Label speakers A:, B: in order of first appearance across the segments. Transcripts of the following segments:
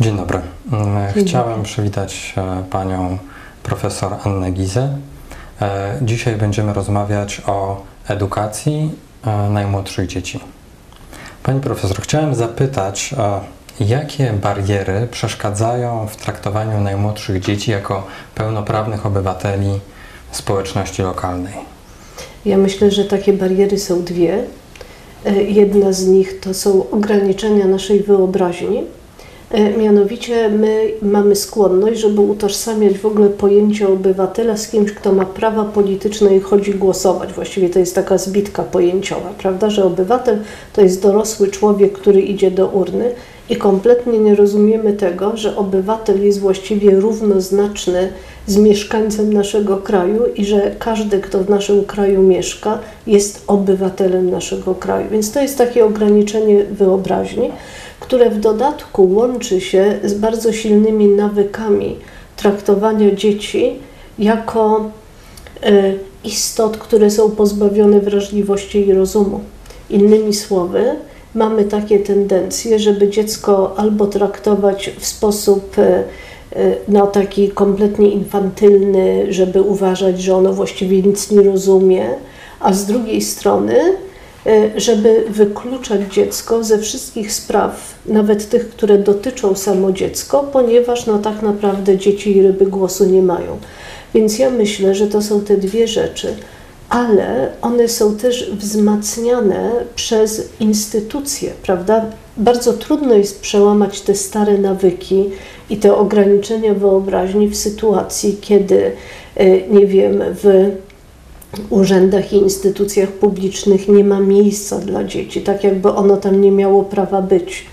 A: Dzień dobry. Chciałem przywitać e, panią profesor Annę Gizę. E, dzisiaj będziemy rozmawiać o edukacji e, najmłodszych dzieci. Pani profesor, chciałem zapytać, jakie bariery przeszkadzają w traktowaniu najmłodszych dzieci jako pełnoprawnych obywateli społeczności lokalnej?
B: Ja myślę, że takie bariery są dwie. Jedna z nich to są ograniczenia naszej wyobraźni E, mianowicie my mamy skłonność, żeby utożsamiać w ogóle pojęcie obywatela z kimś, kto ma prawa polityczne i chodzi głosować. Właściwie to jest taka zbitka pojęciowa, prawda, że obywatel to jest dorosły człowiek, który idzie do urny i kompletnie nie rozumiemy tego, że obywatel jest właściwie równoznaczny z mieszkańcem naszego kraju i że każdy, kto w naszym kraju mieszka, jest obywatelem naszego kraju. Więc to jest takie ograniczenie wyobraźni które w dodatku łączy się z bardzo silnymi nawykami traktowania dzieci jako e, istot, które są pozbawione wrażliwości i rozumu. Innymi słowy, mamy takie tendencje, żeby dziecko albo traktować w sposób e, e, no, taki kompletnie infantylny, żeby uważać, że ono właściwie nic nie rozumie, a z drugiej strony E, żeby wykluczać dziecko ze wszystkich spraw, nawet tych, które dotyczą samo dziecko, ponieważ no tak naprawdę dzieci i ryby głosu nie mają. Więc ja myślę, że to są te dwie rzeczy, ale one są też wzmacniane przez instytucje, prawda? Bardzo trudno jest przełamać te stare nawyki i te ograniczenia wyobraźni w sytuacji, kiedy, e, nie wiem, w urzędach i instytucjach publicznych nie ma miejsca dla dzieci, tak jakby ono tam nie miało prawa być.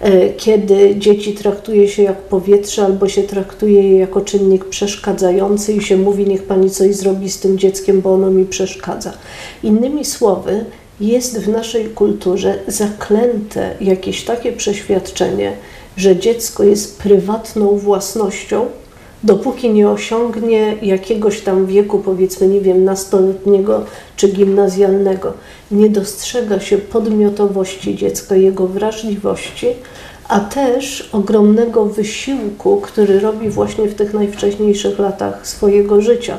B: E, kiedy dzieci traktuje się jak powietrze, albo się traktuje je jako czynnik przeszkadzający i się mówi, niech pani coś zrobi z tym dzieckiem, bo ono mi przeszkadza. Innymi słowy, jest w naszej kulturze zaklęte jakieś takie przeświadczenie, że dziecko jest prywatną własnością, dopóki nie osiągnie jakiegoś tam wieku, powiedzmy, nie wiem, nastoletniego czy gimnazjalnego, nie dostrzega się podmiotowości dziecka, jego wrażliwości, a też ogromnego wysiłku, który robi właśnie w tych najwcześniejszych latach swojego życia.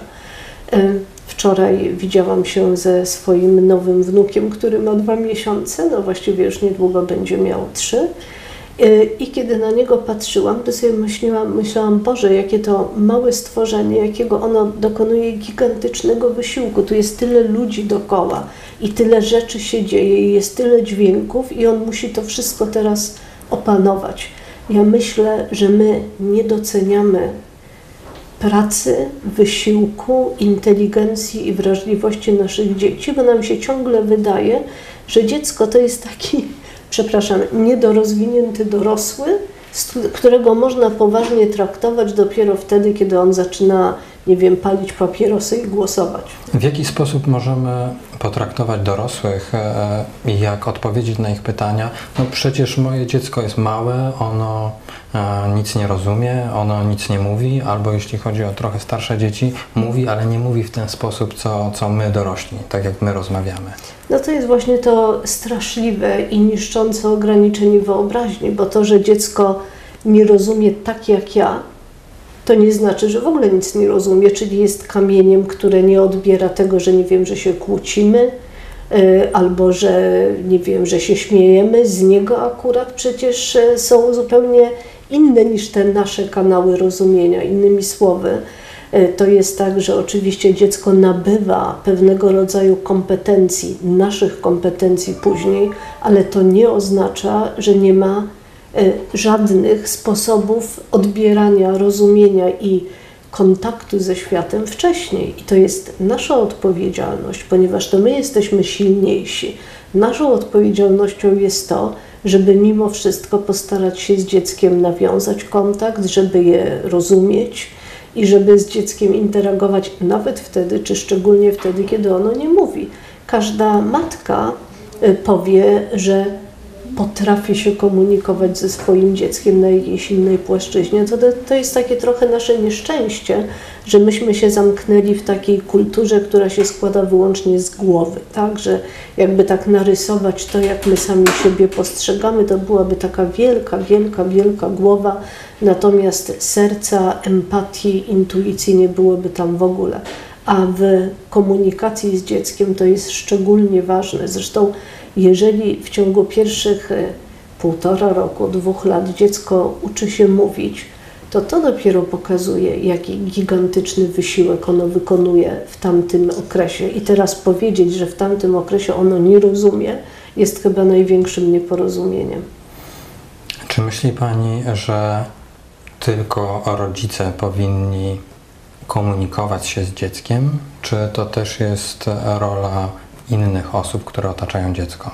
B: Wczoraj widziałam się ze swoim nowym wnukiem, który ma dwa miesiące, no właściwie już niedługo będzie miał trzy. I kiedy na niego patrzyłam, to sobie myślałam, myślałam, Boże, jakie to małe stworzenie, jakiego ono dokonuje gigantycznego wysiłku. Tu jest tyle ludzi dookoła i tyle rzeczy się dzieje i jest tyle dźwięków i on musi to wszystko teraz opanować. Ja myślę, że my nie doceniamy pracy, wysiłku, inteligencji i wrażliwości naszych dzieci, bo nam się ciągle wydaje, że dziecko to jest taki przepraszam, niedorozwinięty dorosły, którego można poważnie traktować dopiero wtedy, kiedy on zaczyna, nie wiem, palić papierosy i głosować.
A: W jaki sposób możemy potraktować dorosłych e, i jak odpowiedzieć na ich pytania? No przecież moje dziecko jest małe, ono e, nic nie rozumie, ono nic nie mówi, albo jeśli chodzi o trochę starsze dzieci, mówi, ale nie mówi w ten sposób, co, co my dorośli, tak jak my rozmawiamy.
B: No to jest właśnie to straszliwe i niszczące ograniczenie wyobraźni, bo to, że dziecko nie rozumie tak jak ja, to nie znaczy, że w ogóle nic nie rozumie, czyli jest kamieniem, które nie odbiera tego, że nie wiem, że się kłócimy, e, albo że nie wiem, że się śmiejemy. Z niego akurat przecież e, są zupełnie inne niż te nasze kanały rozumienia. Innymi słowy, e, to jest tak, że oczywiście dziecko nabywa pewnego rodzaju kompetencji, naszych kompetencji później, ale to nie oznacza, że nie ma E, żadnych sposobów odbierania, rozumienia i kontaktu ze światem wcześniej. I to jest nasza odpowiedzialność, ponieważ to my jesteśmy silniejsi. Naszą odpowiedzialnością jest to, żeby mimo wszystko postarać się z dzieckiem nawiązać kontakt, żeby je rozumieć i żeby z dzieckiem interagować nawet wtedy, czy szczególnie wtedy, kiedy ono nie mówi. Każda matka e, powie, że potrafi się komunikować ze swoim dzieckiem na jakiejś innej płaszczyźnie, to, to jest takie trochę nasze nieszczęście, że myśmy się zamknęli w takiej kulturze, która się składa wyłącznie z głowy, tak, że jakby tak narysować to, jak my sami siebie postrzegamy, to byłaby taka wielka, wielka, wielka głowa, natomiast serca, empatii, intuicji nie byłoby tam w ogóle. A w komunikacji z dzieckiem to jest szczególnie ważne. Zresztą jeżeli w ciągu pierwszych e, półtora roku, dwóch lat dziecko uczy się mówić, to to dopiero pokazuje, jaki gigantyczny wysiłek ono wykonuje w tamtym okresie. I teraz powiedzieć, że w tamtym okresie ono nie rozumie, jest chyba największym nieporozumieniem.
A: Czy myśli Pani, że tylko rodzice powinni komunikować się z dzieckiem, czy to też jest rola innych osób, które otaczają dziecko.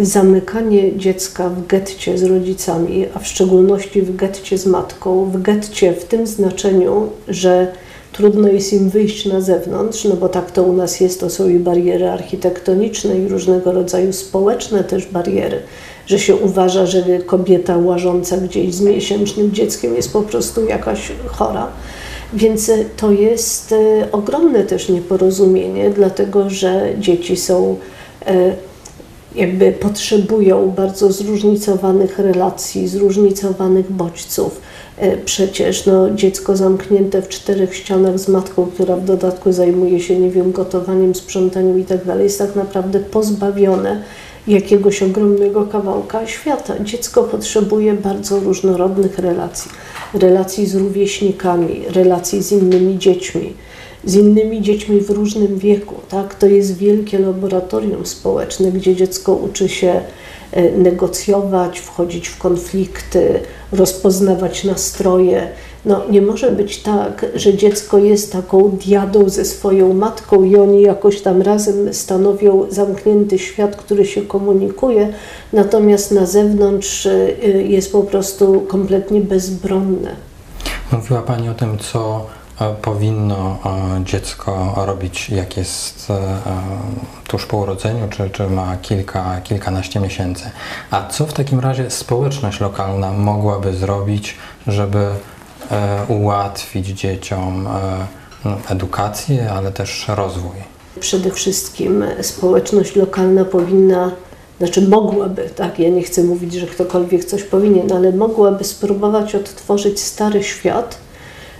B: Zamykanie dziecka w getcie z rodzicami, a w szczególności w getcie z matką, w getcie w tym znaczeniu, że trudno jest im wyjść na zewnątrz, no bo tak to u nas jest, to są i bariery architektoniczne i różnego rodzaju społeczne też bariery, że się uważa, że kobieta łażąca gdzieś z miesięcznym dzieckiem jest po prostu jakaś chora. Więc e, to jest e, ogromne też nieporozumienie, dlatego że dzieci są e, jakby potrzebują bardzo zróżnicowanych relacji, zróżnicowanych bodźców. Przecież no, dziecko zamknięte w czterech ścianach z matką, która w dodatku zajmuje się, nie wiem, gotowaniem, sprzątaniem i tak jest tak naprawdę pozbawione jakiegoś ogromnego kawałka świata. Dziecko potrzebuje bardzo różnorodnych relacji. Relacji z rówieśnikami, relacji z innymi dziećmi, z innymi dziećmi w różnym wieku. Tak? To jest wielkie laboratorium społeczne, gdzie dziecko uczy się e, negocjować, wchodzić w konflikty, rozpoznawać nastroje no, nie może być tak, że dziecko jest taką diadą ze swoją matką i oni jakoś tam razem stanowią zamknięty świat, który się komunikuje, natomiast na zewnątrz y, jest po prostu kompletnie bezbronne.
A: Mówiła Pani o tym, co e, powinno e, dziecko robić, jak jest e, tuż po urodzeniu, czy, czy ma kilka, kilkanaście miesięcy. A co w takim razie społeczność lokalna mogłaby zrobić, żeby ułatwić dzieciom e, no, edukację, ale też rozwój.
B: Przede wszystkim społeczność lokalna powinna, znaczy mogłaby, tak, ja nie chcę mówić, że ktokolwiek coś powinien, ale mogłaby spróbować odtworzyć stary świat,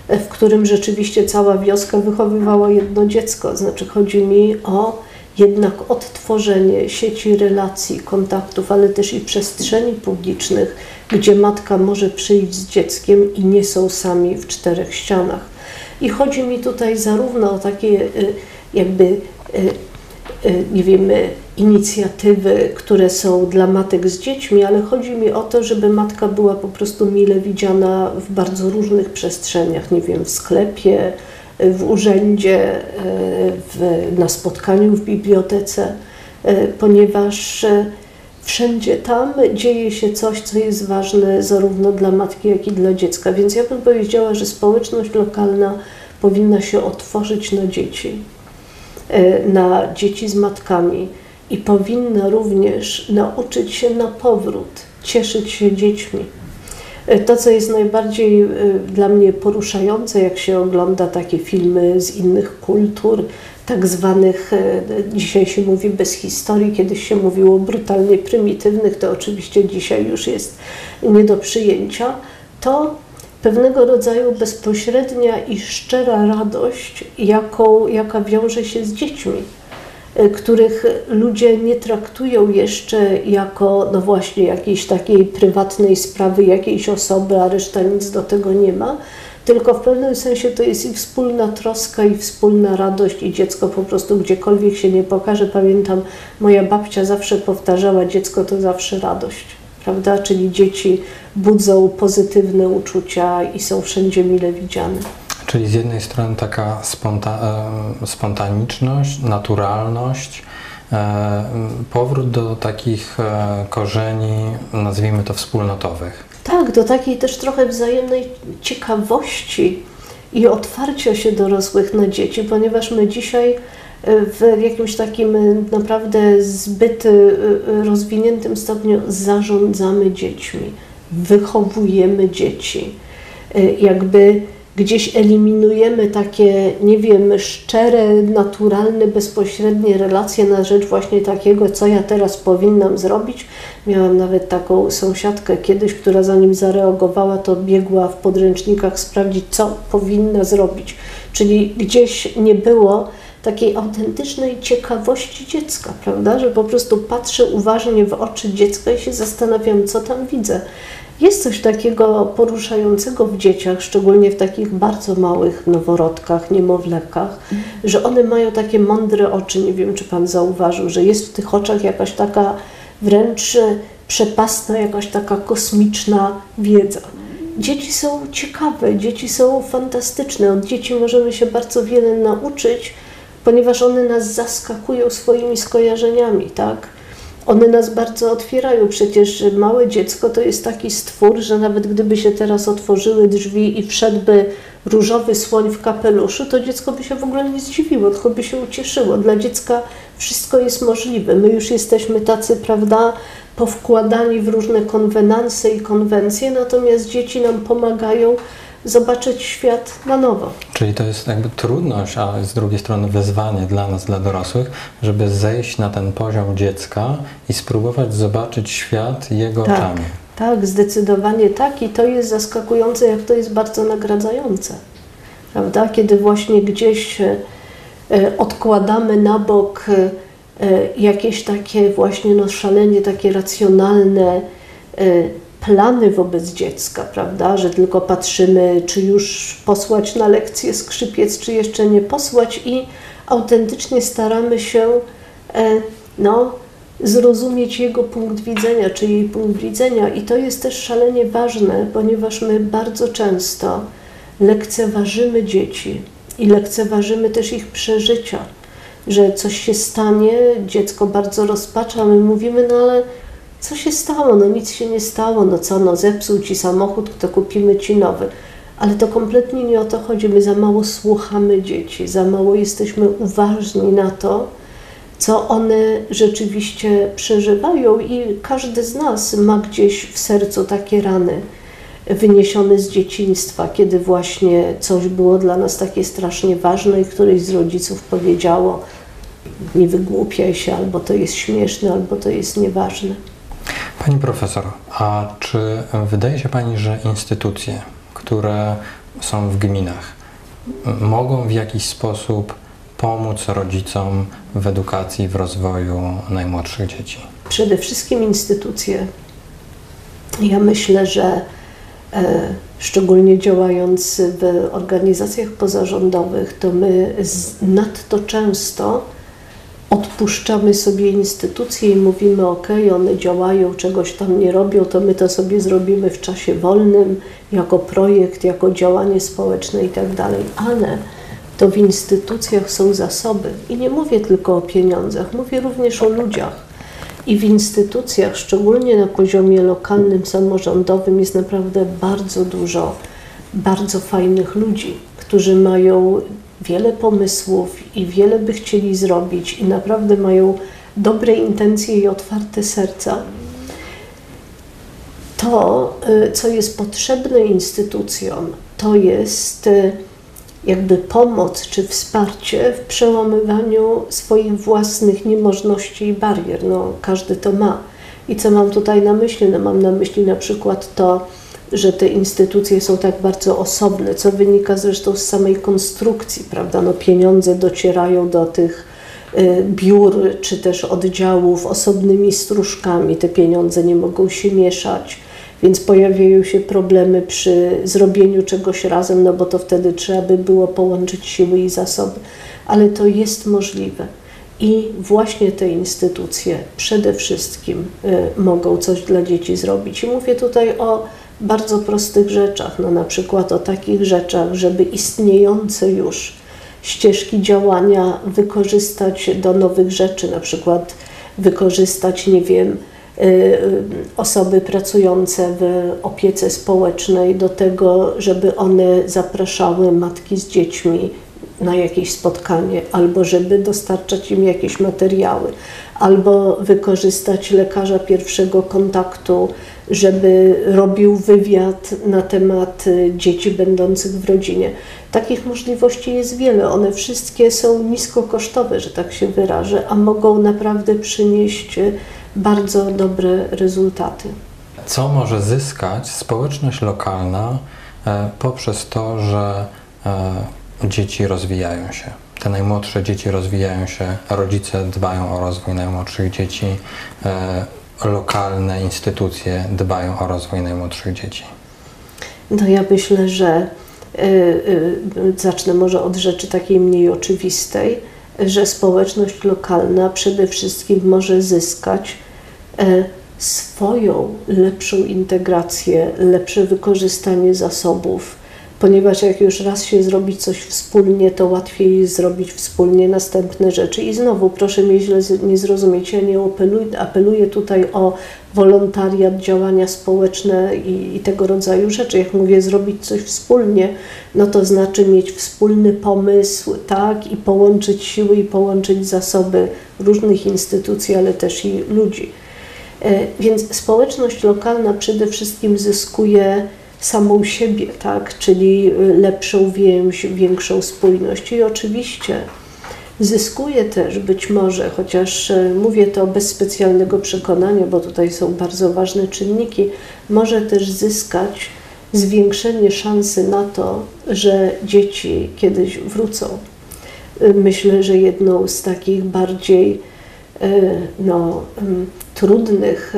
B: e, w którym rzeczywiście cała wioska wychowywała jedno dziecko. Znaczy chodzi mi o jednak odtworzenie sieci relacji, kontaktów, ale też i przestrzeni publicznych, gdzie matka może przyjść z dzieckiem i nie są sami w czterech ścianach. I chodzi mi tutaj zarówno o takie y, jakby, y, y, nie wiemy, inicjatywy, które są dla matek z dziećmi, ale chodzi mi o to, żeby matka była po prostu mile widziana w bardzo różnych przestrzeniach, nie wiem, w sklepie, w urzędzie, w, na spotkaniu w bibliotece, ponieważ wszędzie tam dzieje się coś, co jest ważne zarówno dla matki, jak i dla dziecka. Więc ja bym powiedziała, że społeczność lokalna powinna się otworzyć na dzieci, e, na dzieci z matkami i powinna również nauczyć się na powrót cieszyć się dziećmi. E, to, co jest najbardziej e, dla mnie poruszające, jak się ogląda takie filmy z innych kultur, tak zwanych, e, dzisiaj się mówi bez historii, kiedyś się mówiło brutalnie prymitywnych, to oczywiście dzisiaj już jest nie do przyjęcia, to pewnego rodzaju bezpośrednia i szczera radość, jaką, jaka wiąże się z dziećmi, których ludzie nie traktują jeszcze jako, no właśnie, jakiejś takiej prywatnej sprawy jakiejś osoby, a reszta nic do tego nie ma, tylko w pewnym sensie to jest i wspólna troska, i wspólna radość, i dziecko po prostu gdziekolwiek się nie pokaże. Pamiętam, moja babcia zawsze powtarzała: dziecko to zawsze radość, prawda? Czyli dzieci budzą pozytywne uczucia i są wszędzie mile widziane.
A: Czyli z jednej strony taka sponta e, spontaniczność, naturalność, e, powrót do takich e, korzeni, nazwijmy to wspólnotowych.
B: Tak, do takiej też trochę wzajemnej ciekawości i otwarcia się dorosłych na dzieci, ponieważ my dzisiaj w jakimś takim naprawdę zbyt rozwiniętym stopniu zarządzamy dziećmi, wychowujemy dzieci. Jakby gdzieś eliminujemy takie, nie wiem, szczere, naturalne, bezpośrednie relacje na rzecz właśnie takiego, co ja teraz powinnam zrobić. Miałam nawet taką sąsiadkę kiedyś, która zanim zareagowała, to biegła w podręcznikach sprawdzić, co powinna zrobić. Czyli gdzieś nie było takiej autentycznej ciekawości dziecka, prawda? Że po prostu patrzę uważnie w oczy dziecka i się zastanawiam, co tam widzę. Jest coś takiego poruszającego w dzieciach, szczególnie w takich bardzo małych noworodkach, niemowlękach, że one mają takie mądre oczy. Nie wiem, czy Pan zauważył, że jest w tych oczach jakaś taka wręcz przepastna, jakaś taka kosmiczna wiedza. Dzieci są ciekawe, dzieci są fantastyczne. Od dzieci możemy się bardzo wiele nauczyć, ponieważ one nas zaskakują swoimi skojarzeniami, tak? One nas bardzo otwierają. Przecież małe dziecko to jest taki stwór, że nawet gdyby się teraz otworzyły drzwi i wszedłby różowy słoń w kapeluszu, to dziecko by się w ogóle nie zdziwiło, tylko by się ucieszyło. Dla dziecka wszystko jest możliwe. My już jesteśmy tacy, prawda, powkładani w różne konwenanse i konwencje, natomiast dzieci nam pomagają zobaczyć świat na nowo.
A: Czyli to jest jakby trudność, a z drugiej strony wyzwanie dla nas, dla dorosłych, żeby zejść na ten poziom dziecka i spróbować zobaczyć świat jego
B: tak,
A: oczami.
B: Tak, zdecydowanie tak i to jest zaskakujące, jak to jest bardzo nagradzające. Prawda? Kiedy właśnie gdzieś e, e, odkładamy na bok e, jakieś takie właśnie no, szalenie takie racjonalne plany wobec dziecka, prawda, że tylko patrzymy, czy już posłać na lekcję skrzypiec, czy jeszcze nie posłać i autentycznie staramy się e, no, zrozumieć jego punkt widzenia, czy jej punkt widzenia. I to jest też szalenie ważne, ponieważ my bardzo często lekceważymy dzieci i lekceważymy też ich przeżycia, że coś się stanie, dziecko bardzo rozpacza, my mówimy, no ale co się stało? No nic się nie stało, no co, no zepsuł ci samochód, to kupimy ci nowy. Ale to kompletnie nie o to chodzi. My za mało słuchamy dzieci, za mało jesteśmy uważni na to, co one rzeczywiście przeżywają, i każdy z nas ma gdzieś w sercu takie rany wyniesione z dzieciństwa, kiedy właśnie coś było dla nas takie strasznie ważne i któryś z rodziców powiedziało: Nie wygłupiaj się, albo to jest śmieszne, albo to jest nieważne.
A: Pani profesor, a czy wydaje się Pani, że instytucje, które są w gminach, mogą w jakiś sposób pomóc rodzicom w edukacji, w rozwoju najmłodszych dzieci?
B: Przede wszystkim instytucje. Ja myślę, że e, szczególnie działając w organizacjach pozarządowych, to my nadto często odpuszczamy sobie instytucje i mówimy, ok, one działają, czegoś tam nie robią, to my to sobie zrobimy w czasie wolnym, jako projekt, jako działanie społeczne i tak ale to w instytucjach są zasoby. I nie mówię tylko o pieniądzach, mówię również o ludziach. I w instytucjach, szczególnie na poziomie lokalnym, samorządowym, jest naprawdę bardzo dużo bardzo fajnych ludzi, którzy mają wiele pomysłów i wiele by chcieli zrobić i naprawdę mają dobre intencje i otwarte serca, to, y, co jest potrzebne instytucjom, to jest y, jakby pomoc czy wsparcie w przełamywaniu swoich własnych niemożności i barier. No, każdy to ma. I co mam tutaj na myśli? No, mam na myśli na przykład to, że te instytucje są tak bardzo osobne, co wynika zresztą z samej konstrukcji, prawda? No, pieniądze docierają do tych y, biur czy też oddziałów osobnymi stróżkami. Te pieniądze nie mogą się mieszać, więc pojawiają się problemy przy zrobieniu czegoś razem, no bo to wtedy trzeba by było połączyć siły i zasoby. Ale to jest możliwe. I właśnie te instytucje przede wszystkim y, mogą coś dla dzieci zrobić. I mówię tutaj o bardzo prostych rzeczach, no na przykład o takich rzeczach, żeby istniejące już ścieżki działania wykorzystać do nowych rzeczy, na przykład wykorzystać, nie wiem, y, osoby pracujące w opiece społecznej do tego, żeby one zapraszały matki z dziećmi na jakieś spotkanie, albo żeby dostarczać im jakieś materiały, albo wykorzystać lekarza pierwszego kontaktu, żeby robił wywiad na temat y, dzieci będących w rodzinie. Takich możliwości jest wiele. One wszystkie są niskokosztowe, że tak się wyrażę, a mogą naprawdę przynieść y, bardzo dobre rezultaty.
A: Co może zyskać społeczność lokalna e, poprzez to, że e, dzieci rozwijają się? Te najmłodsze dzieci rozwijają się, rodzice dbają o rozwój najmłodszych dzieci, e, lokalne instytucje dbają o rozwój najmłodszych dzieci.
B: No ja myślę, że y, y, zacznę może od rzeczy takiej mniej oczywistej, że społeczność lokalna przede wszystkim może zyskać y, swoją lepszą integrację, lepsze wykorzystanie zasobów, ponieważ jak już raz się zrobi coś wspólnie, to łatwiej zrobić wspólnie następne rzeczy. I znowu, proszę mnie źle nie zrozumieć, ja nie apeluję, apeluję tutaj o wolontariat, działania społeczne i, i, tego rodzaju rzeczy. Jak mówię zrobić coś wspólnie, no to znaczy mieć wspólny pomysł, tak, i połączyć siły i połączyć zasoby różnych instytucji, ale też i ludzi. E, więc społeczność lokalna przede wszystkim zyskuje samą siebie, tak? czyli y, lepszą więź, większą spójność. I oczywiście zyskuje też być może, chociaż y, mówię to bez specjalnego przekonania, bo tutaj są bardzo ważne czynniki, może też zyskać zwiększenie szansy na to, że dzieci kiedyś wrócą. Y, myślę, że jedną z takich bardziej no, mm, trudnych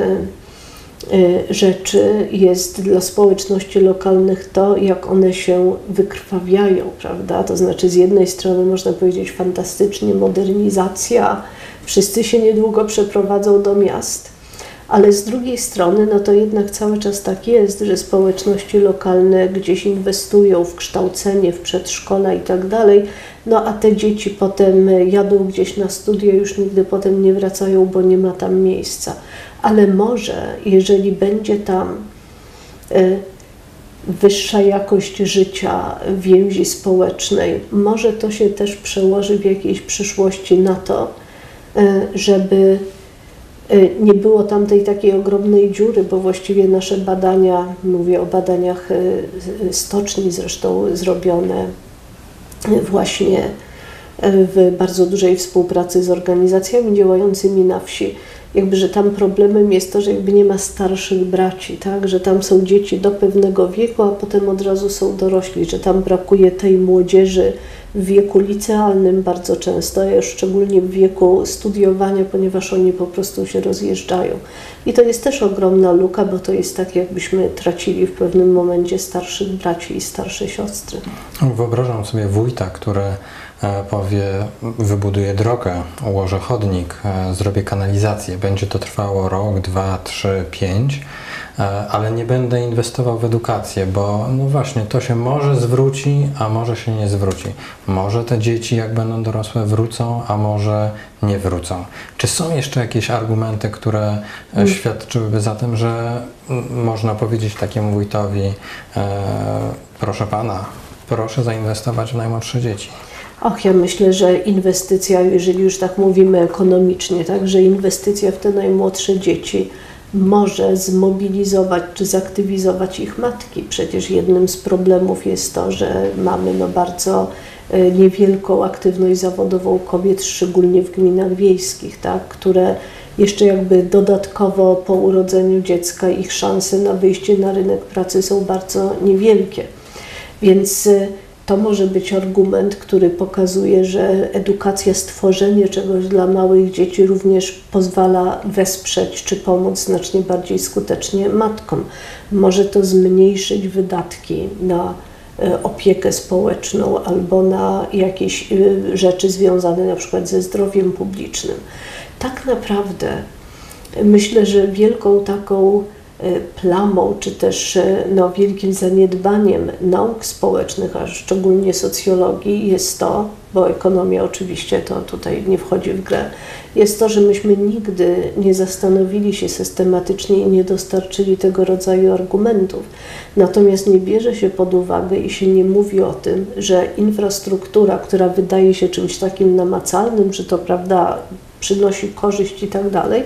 B: rzeczy jest dla społeczności lokalnych to, jak one się wykrwawiają, prawda? To znaczy, z jednej strony można powiedzieć fantastycznie, modernizacja, wszyscy się niedługo przeprowadzą do miast, ale z drugiej strony, no to jednak cały czas tak jest, że społeczności lokalne gdzieś inwestują w kształcenie, w przedszkola i tak dalej, no a te dzieci potem jadą gdzieś na studia, już nigdy potem nie wracają, bo nie ma tam miejsca ale może, jeżeli będzie tam e, wyższa jakość życia, więzi społecznej, może to się też przełoży w jakiejś przyszłości na to, e, żeby e, nie było tam tej takiej ogromnej dziury, bo właściwie nasze badania, mówię o badaniach stoczni zresztą zrobione właśnie w bardzo dużej współpracy z organizacjami działającymi na wsi, jakby, że tam problemem jest to, że jakby nie ma starszych braci, tak, że tam są dzieci do pewnego wieku, a potem od razu są dorośli, że tam brakuje tej młodzieży w wieku licealnym bardzo często, szczególnie w wieku studiowania, ponieważ oni po prostu się rozjeżdżają. I to jest też ogromna luka, bo to jest tak, jakbyśmy tracili w pewnym momencie starszych braci i starsze siostry.
A: Wyobrażam sobie wójta, który powie, wybuduję drogę, ułożę chodnik, e, zrobię kanalizację. Będzie to trwało rok, dwa, trzy, pięć, e, ale nie będę inwestował w edukację, bo no właśnie to się może zwróci, a może się nie zwróci. Może te dzieci, jak będą dorosłe, wrócą, a może nie wrócą. Czy są jeszcze jakieś argumenty, które mm. świadczyłyby za tym, że można powiedzieć takiemu wójtowi, e, proszę pana, proszę zainwestować w najmłodsze dzieci?
B: Och, ja myślę, że inwestycja, jeżeli już tak mówimy ekonomicznie, tak, że inwestycja w te najmłodsze dzieci może zmobilizować czy zaktywizować ich matki. Przecież jednym z problemów jest to, że mamy no bardzo e, niewielką aktywność zawodową kobiet, szczególnie w gminach wiejskich, tak, które jeszcze jakby dodatkowo po urodzeniu dziecka ich szanse na wyjście na rynek pracy są bardzo niewielkie. Więc e, to może być argument, który pokazuje, że edukacja, stworzenie czegoś dla małych dzieci również pozwala wesprzeć czy pomóc znacznie bardziej skutecznie matkom. Może to zmniejszyć wydatki na e, opiekę społeczną albo na jakieś e, rzeczy związane na przykład ze zdrowiem publicznym. Tak naprawdę myślę, że wielką taką plamą, czy też no, wielkim zaniedbaniem nauk społecznych, a szczególnie socjologii, jest to, bo ekonomia oczywiście to tutaj nie wchodzi w grę, jest to, że myśmy nigdy nie zastanowili się systematycznie i nie dostarczyli tego rodzaju argumentów. Natomiast nie bierze się pod uwagę i się nie mówi o tym, że infrastruktura, która wydaje się czymś takim namacalnym, że to prawda przynosi korzyść i tak dalej,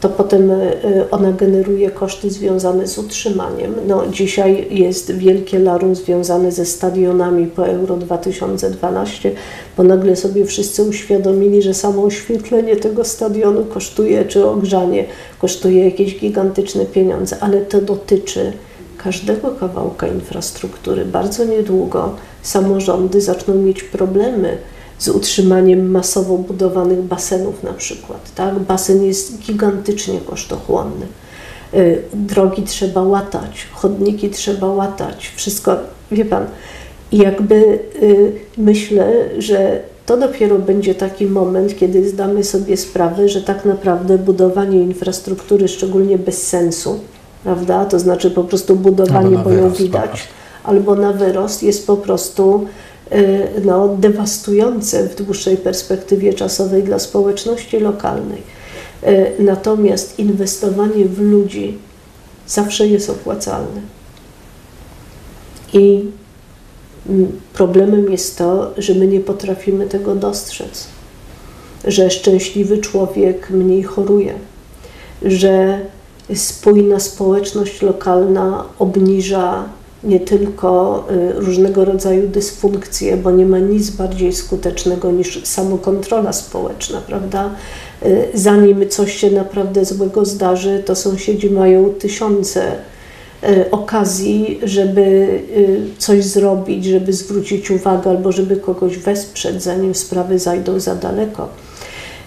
B: to potem e, ona generuje koszty związane z utrzymaniem. No, dzisiaj jest wielkie larum związane ze stadionami po Euro 2012, bo nagle sobie wszyscy uświadomili, że samo oświetlenie tego stadionu kosztuje, czy ogrzanie kosztuje jakieś gigantyczne pieniądze, ale to dotyczy każdego kawałka infrastruktury. Bardzo niedługo samorządy zaczną mieć problemy z utrzymaniem masowo budowanych basenów na przykład. Tak? Basen jest gigantycznie kosztochłonny. Y, drogi trzeba łatać, chodniki trzeba łatać, wszystko, wie Pan, jakby y, myślę, że to dopiero będzie taki moment, kiedy zdamy sobie sprawę, że tak naprawdę budowanie infrastruktury, szczególnie bez sensu, prawda, to znaczy po prostu budowanie, bo ją widać, albo na wyrost jest po prostu no, dewastujące w dłuższej perspektywie czasowej dla społeczności lokalnej. Y, natomiast inwestowanie w ludzi zawsze jest opłacalne. I mm, problemem jest to, że my nie potrafimy tego dostrzec, że szczęśliwy człowiek mniej choruje, że spójna społeczność lokalna obniża nie tylko y, różnego rodzaju dysfunkcje, bo nie ma nic bardziej skutecznego niż samokontrola społeczna, prawda? Y, zanim coś się naprawdę złego zdarzy, to sąsiedzi mają tysiące y, okazji, żeby coś zrobić, żeby zwrócić uwagę albo żeby kogoś wesprzeć, zanim sprawy zajdą za daleko.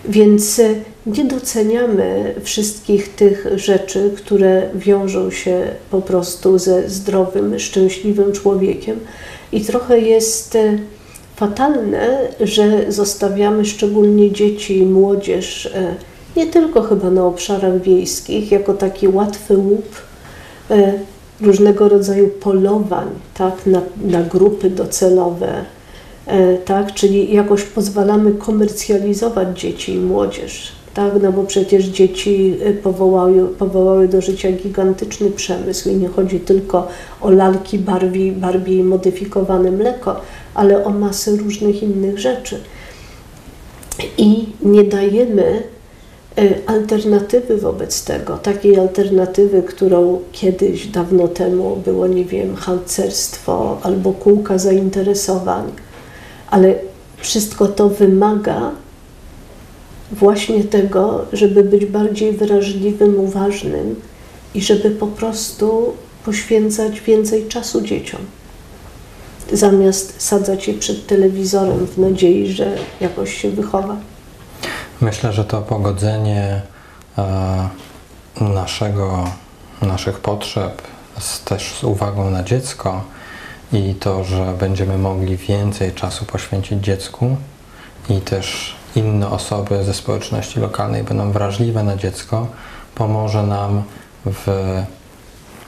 B: Więc e, nie doceniamy wszystkich tych rzeczy, które wiążą się po prostu ze zdrowym, szczęśliwym człowiekiem. I trochę jest e, fatalne, że zostawiamy szczególnie dzieci i młodzież, e, nie tylko chyba na obszarach wiejskich, jako taki łatwy łup różnego rodzaju polowań tak, na, na grupy docelowe, tak? czyli jakoś pozwalamy komercjalizować dzieci i młodzież. Tak, no bo przecież dzieci e, powołały, powołały do życia gigantyczny przemysł i nie chodzi tylko o lalki Barbie, Barbie i modyfikowane mleko, ale o masę różnych innych rzeczy. I nie dajemy e, alternatywy wobec tego, takiej alternatywy, którą kiedyś, dawno temu było, nie wiem, harcerstwo albo kółka zainteresowań ale wszystko to wymaga właśnie tego, żeby być bardziej wrażliwym, uważnym i żeby po prostu poświęcać więcej czasu dzieciom. Zamiast sadzać je przed telewizorem w nadziei, że jakoś się wychowa.
A: Myślę, że to pogodzenie e, naszego, naszych potrzeb z, też z uwagą na dziecko i to, że będziemy mogli więcej czasu poświęcić dziecku i też inne osoby ze społeczności lokalnej będą wrażliwe na dziecko, pomoże nam w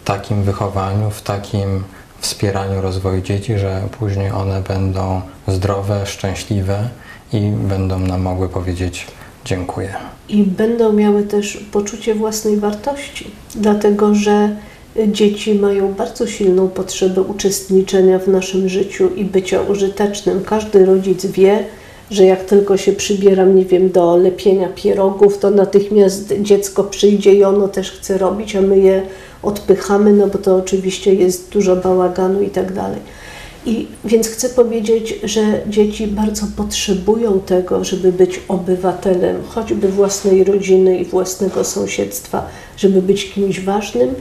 A: takim wychowaniu, w takim wspieraniu rozwoju dzieci, że później one będą zdrowe, szczęśliwe i będą nam mogły powiedzieć dziękuję.
B: I będą miały też poczucie własnej wartości, dlatego że Dzieci mają bardzo silną potrzebę uczestniczenia w naszym życiu i bycia użytecznym. Każdy rodzic wie, że jak tylko się przybieram, nie wiem, do lepienia pierogów, to natychmiast dziecko przyjdzie i ono też chce robić, a my je odpychamy, no bo to oczywiście jest dużo bałaganu i tak dalej. I więc chcę powiedzieć, że dzieci bardzo potrzebują tego, żeby być obywatelem, choćby własnej rodziny i własnego sąsiedztwa, żeby być kimś ważnym,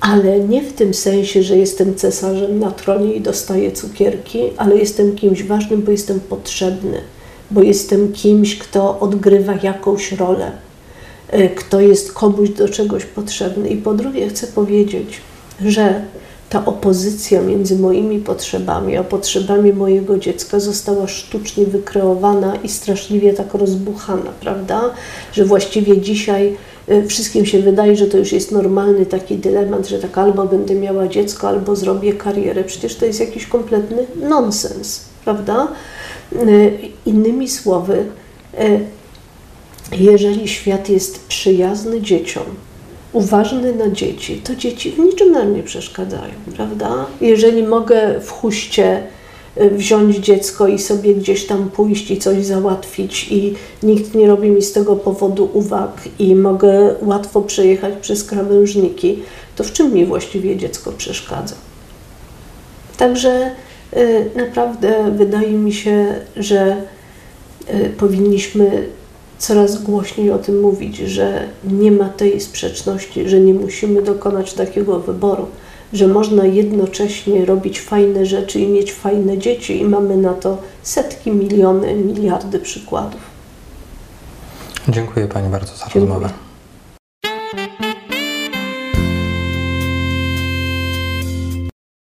B: ale nie w tym sensie, że jestem cesarzem na tronie i dostaję cukierki, ale jestem kimś ważnym, bo jestem potrzebny, bo jestem kimś, kto odgrywa jakąś rolę, e, kto jest komuś do czegoś potrzebny. I po drugie, chcę powiedzieć, że ta opozycja między moimi potrzebami a potrzebami mojego dziecka została sztucznie wykreowana i straszliwie tak rozbuchana, prawda? Że właściwie dzisiaj wszystkim się wydaje, że to już jest normalny taki dylemat, że tak albo będę miała dziecko, albo zrobię karierę. Przecież to jest jakiś kompletny nonsens, prawda? Y, Innymi słowy, y, jeżeli świat jest przyjazny dzieciom, uważny na dzieci, to dzieci w niczym nam nie przeszkadzają, prawda? Jeżeli mogę w huście y, wziąć dziecko i sobie gdzieś tam pójść i coś załatwić. I nikt nie robi mi z tego powodu uwag i mogę łatwo przejechać przez krawężniki, to w czym mi właściwie dziecko przeszkadza? Także y, naprawdę wydaje mi się, że y, powinniśmy coraz głośniej o tym mówić, że nie ma tej sprzeczności, że nie musimy dokonać takiego wyboru, że można jednocześnie robić fajne rzeczy i mieć fajne dzieci, i mamy na to setki, miliony, miliardy przykładów.
A: Dziękuję Pani bardzo za
B: Dziękuję.
A: rozmowę.